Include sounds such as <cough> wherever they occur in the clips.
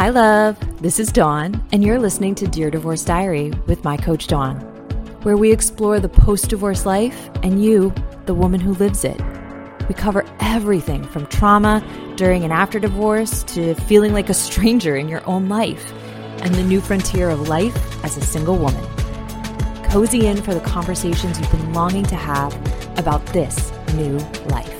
Hi, love. This is Dawn, and you're listening to Dear Divorce Diary with my coach, Dawn, where we explore the post divorce life and you, the woman who lives it. We cover everything from trauma during and after divorce to feeling like a stranger in your own life and the new frontier of life as a single woman. Cozy in for the conversations you've been longing to have about this new life.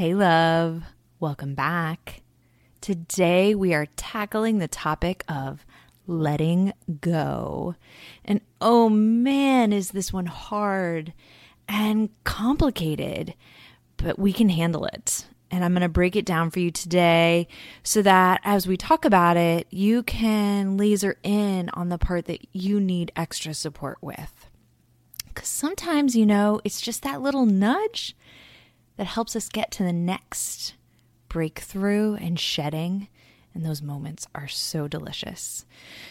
Hey, love. Welcome back. Today we are tackling the topic of letting go. And oh man, is this one hard and complicated, but we can handle it. And I'm going to break it down for you today so that as we talk about it, you can laser in on the part that you need extra support with. Because sometimes, you know, it's just that little nudge that helps us get to the next breakthrough and shedding. And those moments are so delicious.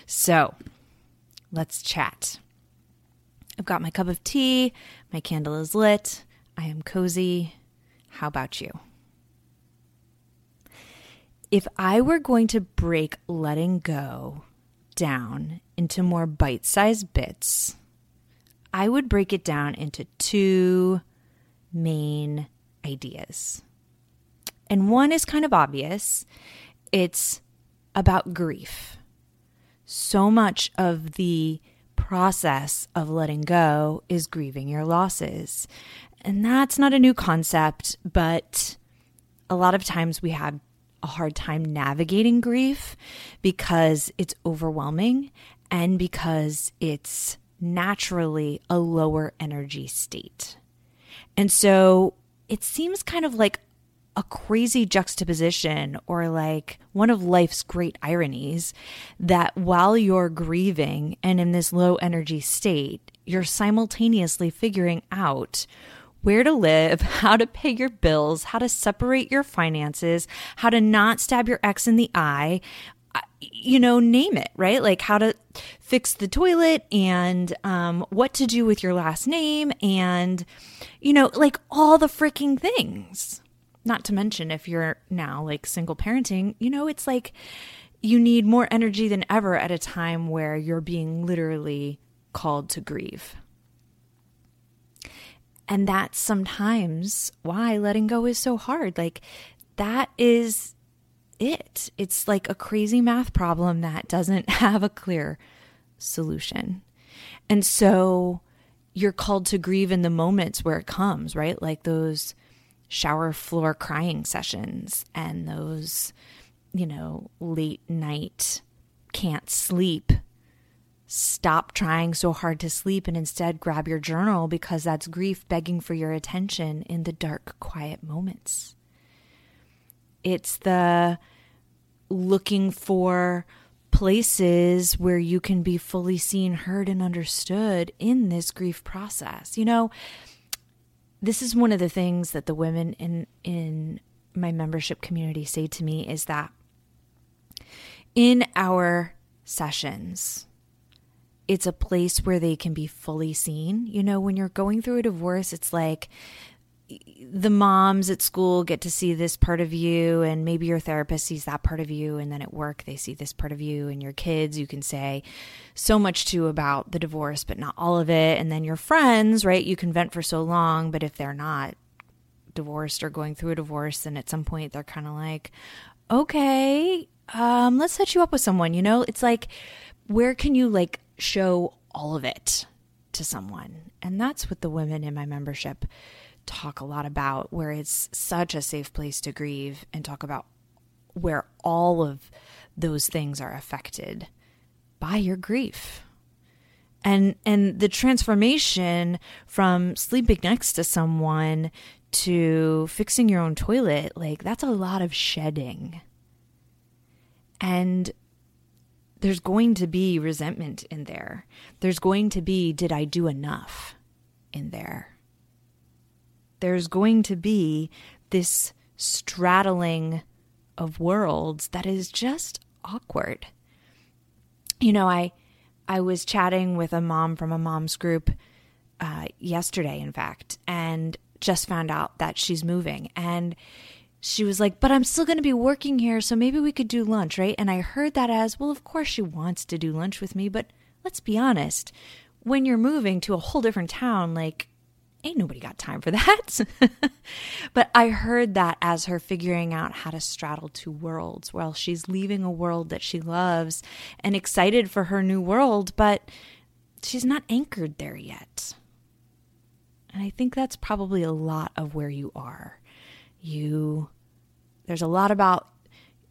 So let's chat. I've got my cup of tea, my candle is lit, I am cozy. How about you? If I were going to break letting go down into more bite sized bits, I would break it down into two main ideas. And one is kind of obvious it's about grief. So much of the process of letting go is grieving your losses. And that's not a new concept, but a lot of times we have a hard time navigating grief because it's overwhelming and because it's naturally a lower energy state. And so it seems kind of like a crazy juxtaposition or like one of life's great ironies that while you're grieving and in this low energy state, you're simultaneously figuring out where to live, <laughs> how to pay your bills, how to separate your finances, how to not stab your ex in the eye, you know, name it, right? Like how to fix the toilet and um, what to do with your last name and, you know, like all the freaking things. Not to mention, if you're now like single parenting, you know, it's like you need more energy than ever at a time where you're being literally called to grieve. And that's sometimes why letting go is so hard. Like, that is it. It's like a crazy math problem that doesn't <laughs> have a clear solution. And so you're called to grieve in the moments where it comes, right? Like those shower floor crying sessions and those, you know, late night can't sleep. Stop trying so hard to sleep and instead grab your journal because that's grief begging for your attention in the dark, quiet moments. It's the looking for places where you can be fully seen, heard, and understood in this grief process. You know, this is one of the things that the women in in my membership community say to me is that in our sessions it's a place where they can be fully seen. You know, when you're going through a divorce, it's like the moms at school get to see this part of you and maybe your therapist sees that part of you and then at work they see this part of you and your kids. You can say so much to about the divorce but not all of it. And then your friends right you can vent for so long but if they're not divorced or going through a divorce then at some point they're kind of like okay um let's set you up with someone you know? It's like where can you like show all of it to someone? And that's what the women in my membership talk a lot about, where it's such a safe place to grieve and talk about where all of those things are affected by your grief. And and the transformation from sleeping next to someone to fixing your own toilet, like that's a lot of shedding. And there's going to be resentment in there. There's going to be, did I do enough in there? There's going to be this straddling of worlds that is just awkward. You know, I I was chatting with a mom from a mom's group uh, yesterday, in fact, and just found out that she's moving and she was like, But I'm still going to be working here, so maybe we could do lunch, right? And I heard that as, Well, of course she wants to do lunch with me, but let's be honest. When you're moving to a whole different town, like, ain't nobody got time for that. <laughs> but I heard that as her figuring out how to straddle two worlds while she's leaving a world that she loves and excited for her new world, but she's not anchored there yet. And I think that's probably a lot of where you are. You, there's a lot about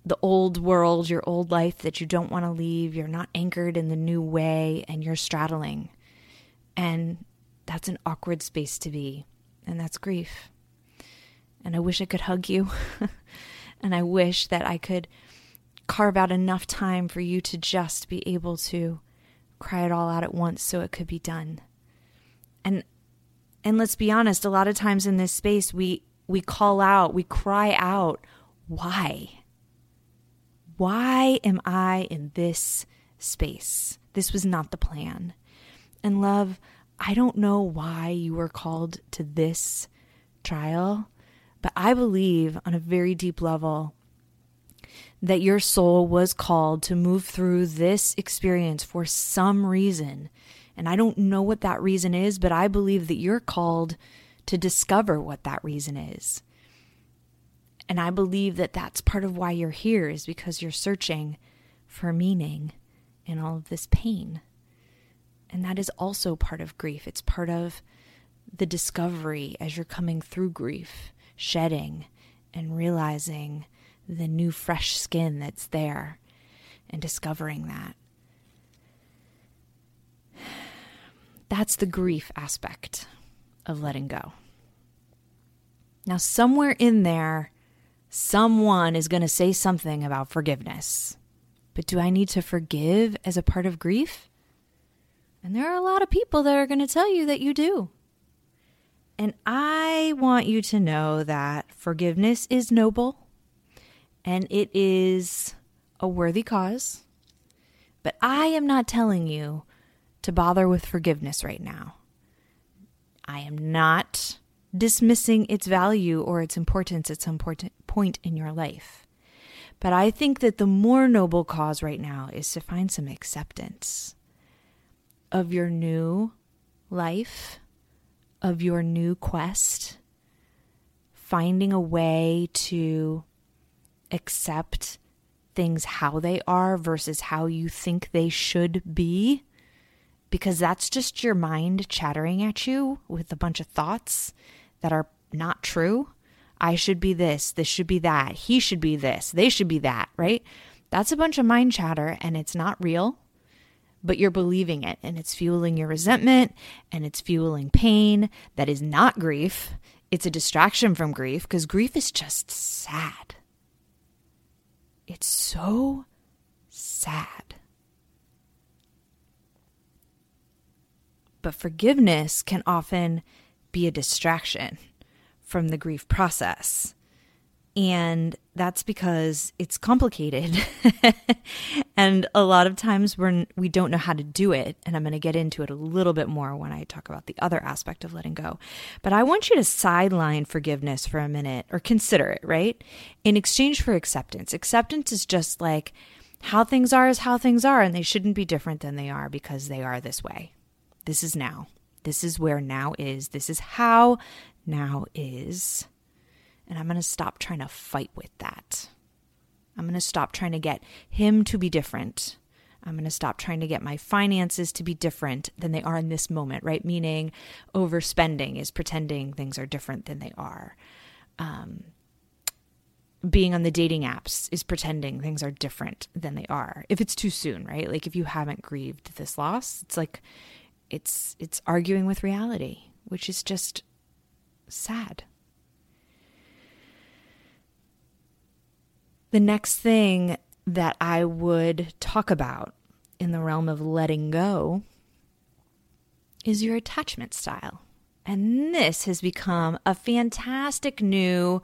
the old world, your old life that you don't want to leave. You're not anchored in the new way and you're straddling. And that's an awkward space to be. And that's grief. And I wish I could hug you. <laughs> and I wish that I could carve out enough time for you to just be able to cry it all out at once so it could be done. And and let's be honest, a lot of times in this space we we call out, we cry out, why? Why am I in this space? This was not the plan. And love, I don't know why you were called to this trial, but I believe on a very deep level that your soul was called to move through this experience for some reason. And I don't know what that reason is, but I believe that you're called to discover what that reason is. And I believe that that's part of why you're here, is because you're searching for meaning in all of this pain. And that is also part of grief. It's part of the discovery as you're coming through grief, shedding and realizing the new, fresh skin that's there and discovering that. That's the grief aspect of letting go. Now, somewhere in there, someone is going to say something about forgiveness. But do I need to forgive as a part of grief? And there are a lot of people that are going to tell you that you do. And I want you to know that forgiveness is noble and it is a worthy cause. But I am not telling you to bother with forgiveness right now. I am not dismissing its value or its importance at some point in your life. But I think that the more noble cause right now is to find some acceptance of your new life, of your new quest, finding a way to accept things how they are versus how you think they should be because that's just your mind chattering at you with a bunch of thoughts that are not true. I should be this, this should be that, he should be this, they should be that, right? That's a bunch of mind chatter and it's not real, but you're believing it and it's fueling your resentment and it's fueling pain that is not grief. It's a distraction from grief because grief is just sad. It's so sad. But forgiveness can often be a distraction from the grief process. And that's because it's complicated. <laughs> and a lot of times we're, we don't know how to do it. And I'm going to get into it a little bit more when I talk about the other aspect of letting go. But I want you to sideline forgiveness for a minute or consider it, right? In exchange for acceptance. Acceptance is just like how things are is how things are, and they shouldn't be different than they are because they are this way. This is now. This is where now is. This is how now is. And I'm going to stop trying to fight with that. I'm going to stop trying to get him to be different. I'm going to stop trying to get my finances to be different than they are in this moment, right? Meaning, overspending is pretending things are different than they are. Um, being on the dating apps is pretending things are different than they are. If it's too soon, right? Like if you haven't grieved this loss, it's like it's it's arguing with reality, which is just sad. The next thing that I would talk about in the realm of letting go is your attachment style. And this has become a fantastic new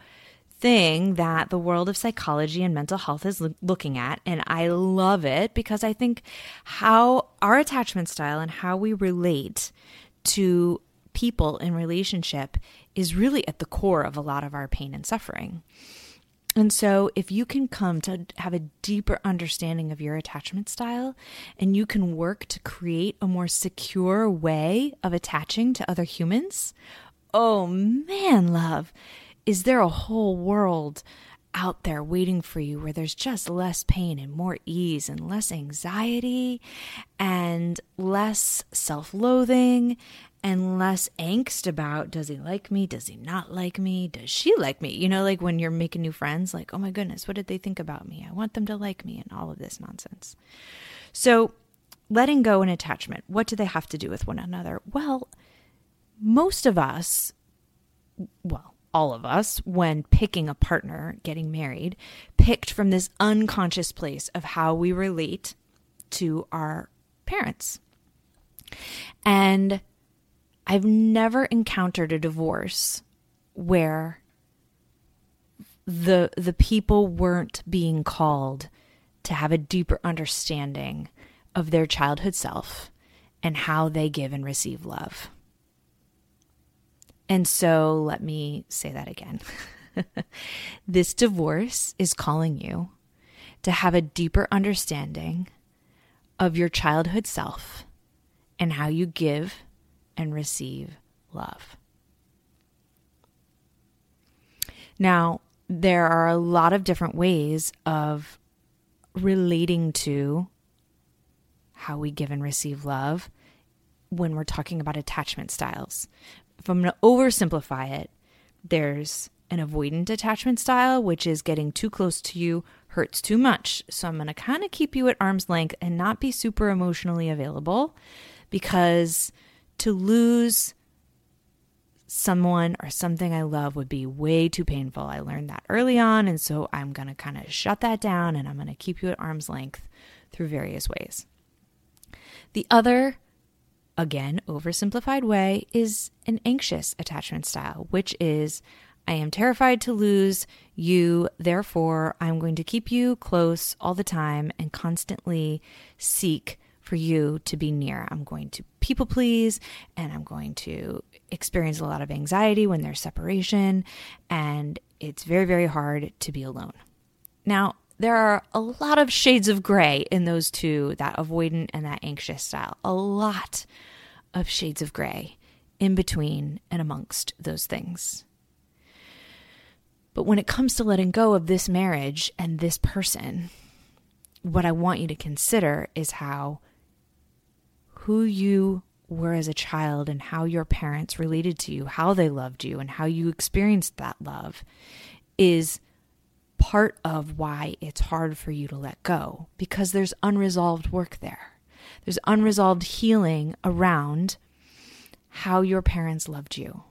thing that the world of psychology and mental health is lo- looking at. And I love it because I think how our attachment style and how we relate to people in relationship is really at the core of a lot of our pain and suffering. And so, if you can come to have a deeper understanding of your attachment style and you can work to create a more secure way of attaching to other humans, oh man, love, is there a whole world out there waiting for you where there's just less pain and more ease and less anxiety and less self loathing and less angst about does he like me? Does he not like me? Does she like me? You know, like when you're making new friends, like, oh my goodness, what did they think about me? I want them to like me and all of this nonsense. So, letting go and attachment, what do they have to do with one another? Well, most of us, well, all of us, when picking a partner, getting married, picked from this unconscious place of how we relate to our parents. And I've never encountered a divorce where the the people weren't being called to have a deeper understanding of their childhood self and how they give and receive love. And so let me say that again. <laughs> this divorce is calling you to have a deeper understanding of your childhood self and how you give and receive love. Now, there are a lot of different ways of relating to how we give and receive love when we're talking about attachment styles. If I'm going to oversimplify it, there's an avoidant attachment style, which is getting too close to you hurts too much. So I'm going to kind of keep you at arm's length and not be super emotionally available because to lose someone or something I love would be way too painful. I learned that early on. And so I'm going to kind of shut that down and I'm going to keep you at arm's length through various ways. The other, again, oversimplified way is an anxious attachment style, which is I am terrified to lose you. Therefore, I'm going to keep you close all the time and constantly seek for you to be near. I'm going to people please and I'm going to experience a lot of anxiety when there's separation. And it's very, very hard to be alone. Now, there are a lot of shades of gray in those two that avoidant and that anxious style. A lot of shades of gray in between and amongst those things. But when it comes to letting go of this marriage and this person, what I want you to consider is how who you were as a child and how your parents related to you, how they loved you, and how you experienced that love is part of why it's hard for you to let go because there's unresolved work there. There's unresolved healing around how your parents loved you.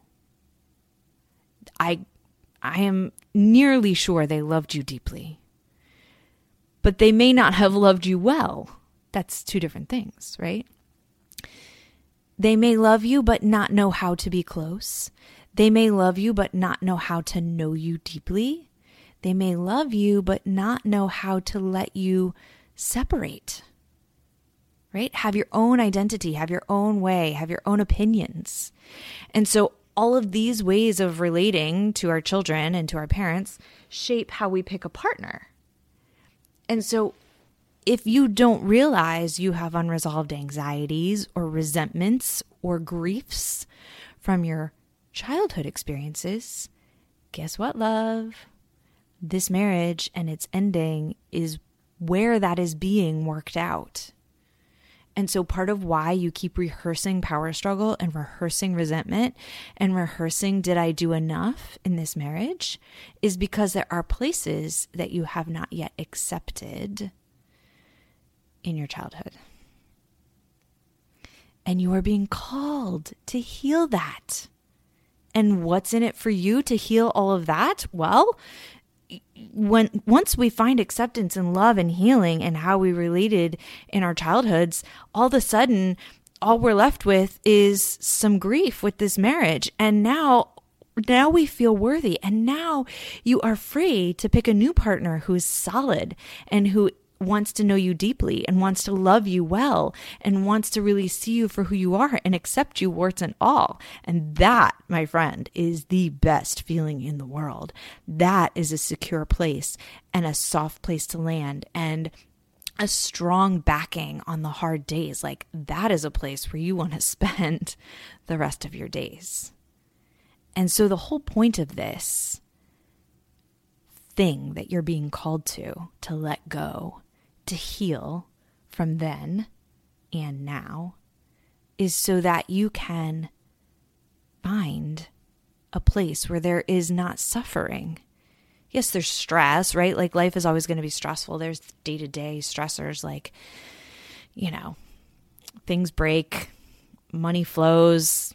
I I am nearly sure they loved you deeply. But they may not have loved you well. That's two different things, right? They may love you but not know how to be close. They may love you but not know how to know you deeply. They may love you but not know how to let you separate. Right? Have your own identity, have your own way, have your own opinions. And so all of these ways of relating to our children and to our parents shape how we pick a partner. And so if you don't realize you have unresolved anxieties or resentments or griefs from your childhood experiences, guess what, love? This marriage and its ending is where that is being worked out. And so, part of why you keep rehearsing power struggle and rehearsing resentment and rehearsing, did I do enough in this marriage, is because there are places that you have not yet accepted in your childhood. And you are being called to heal that. And what's in it for you to heal all of that? Well, when once we find acceptance and love and healing and how we related in our childhoods, all of a sudden all we're left with is some grief with this marriage. And now now we feel worthy and now you are free to pick a new partner who's solid and who wants to know you deeply and wants to love you well and wants to really see you for who you are and accept you warts and all. And that, my friend, is the best feeling in the world. That is a secure place and a soft place to land and a strong backing on the hard days. Like that is a place where you want to <laughs> spend the rest of your days. And so the whole point of this thing that you're being called to, to let go, to heal from then and now, is so that you can find a place where there is not suffering. Yes, there's stress, right? Like life is always going to be stressful. There's day to day stressors like, you know, things break, money flows,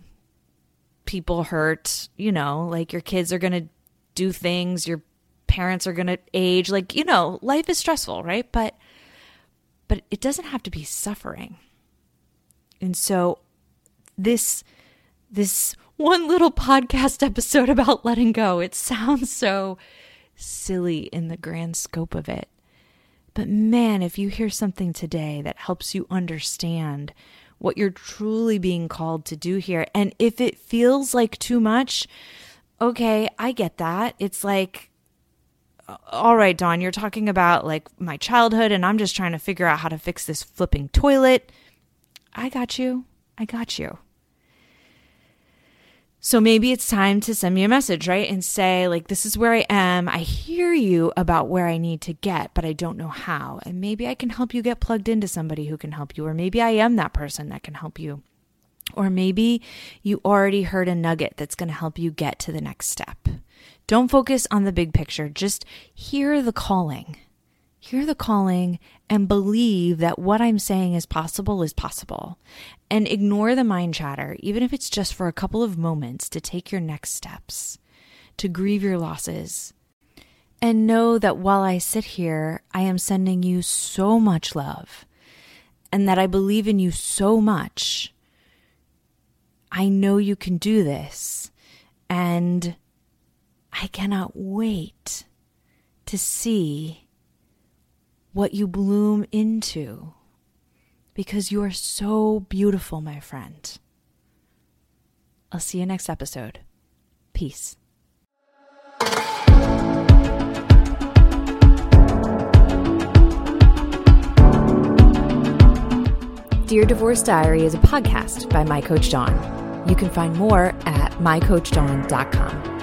people hurt, you know, like your kids are going to do things, your parents are going to age, like, you know, life is stressful, right? But but it doesn't have to be suffering. And so this this one little podcast episode about letting go, it sounds so silly in the grand scope of it. But man, if you hear something today that helps you understand what you're truly being called to do here. And if it feels like too much, okay, I get that. It's like, all right, Dawn, you're talking about like my childhood, and I'm just trying to figure out how to fix this flipping toilet. I got you. I got you. So maybe it's time to send me a message, right? And say, like, this is where I am. I hear you about where I need to get, but I don't know how. And maybe I can help you get plugged into somebody who can help you. Or maybe I am that person that can help you. Or maybe you already heard a nugget that's going to help you get to the next step. Don't focus on the big picture, just hear the calling. Hear the calling and believe that what I'm saying is possible is possible. And ignore the mind chatter, even if it's just for a couple of moments, to take your next steps, to grieve your losses. And know that while I sit here, I am sending you so much love and that I believe in you so much. I know you can do this. And I cannot wait to see what you bloom into because you are so beautiful, my friend. I'll see you next episode. Peace. Dear Divorce Diary is a podcast by My Coach Dawn. You can find more at mycoachdawn.com.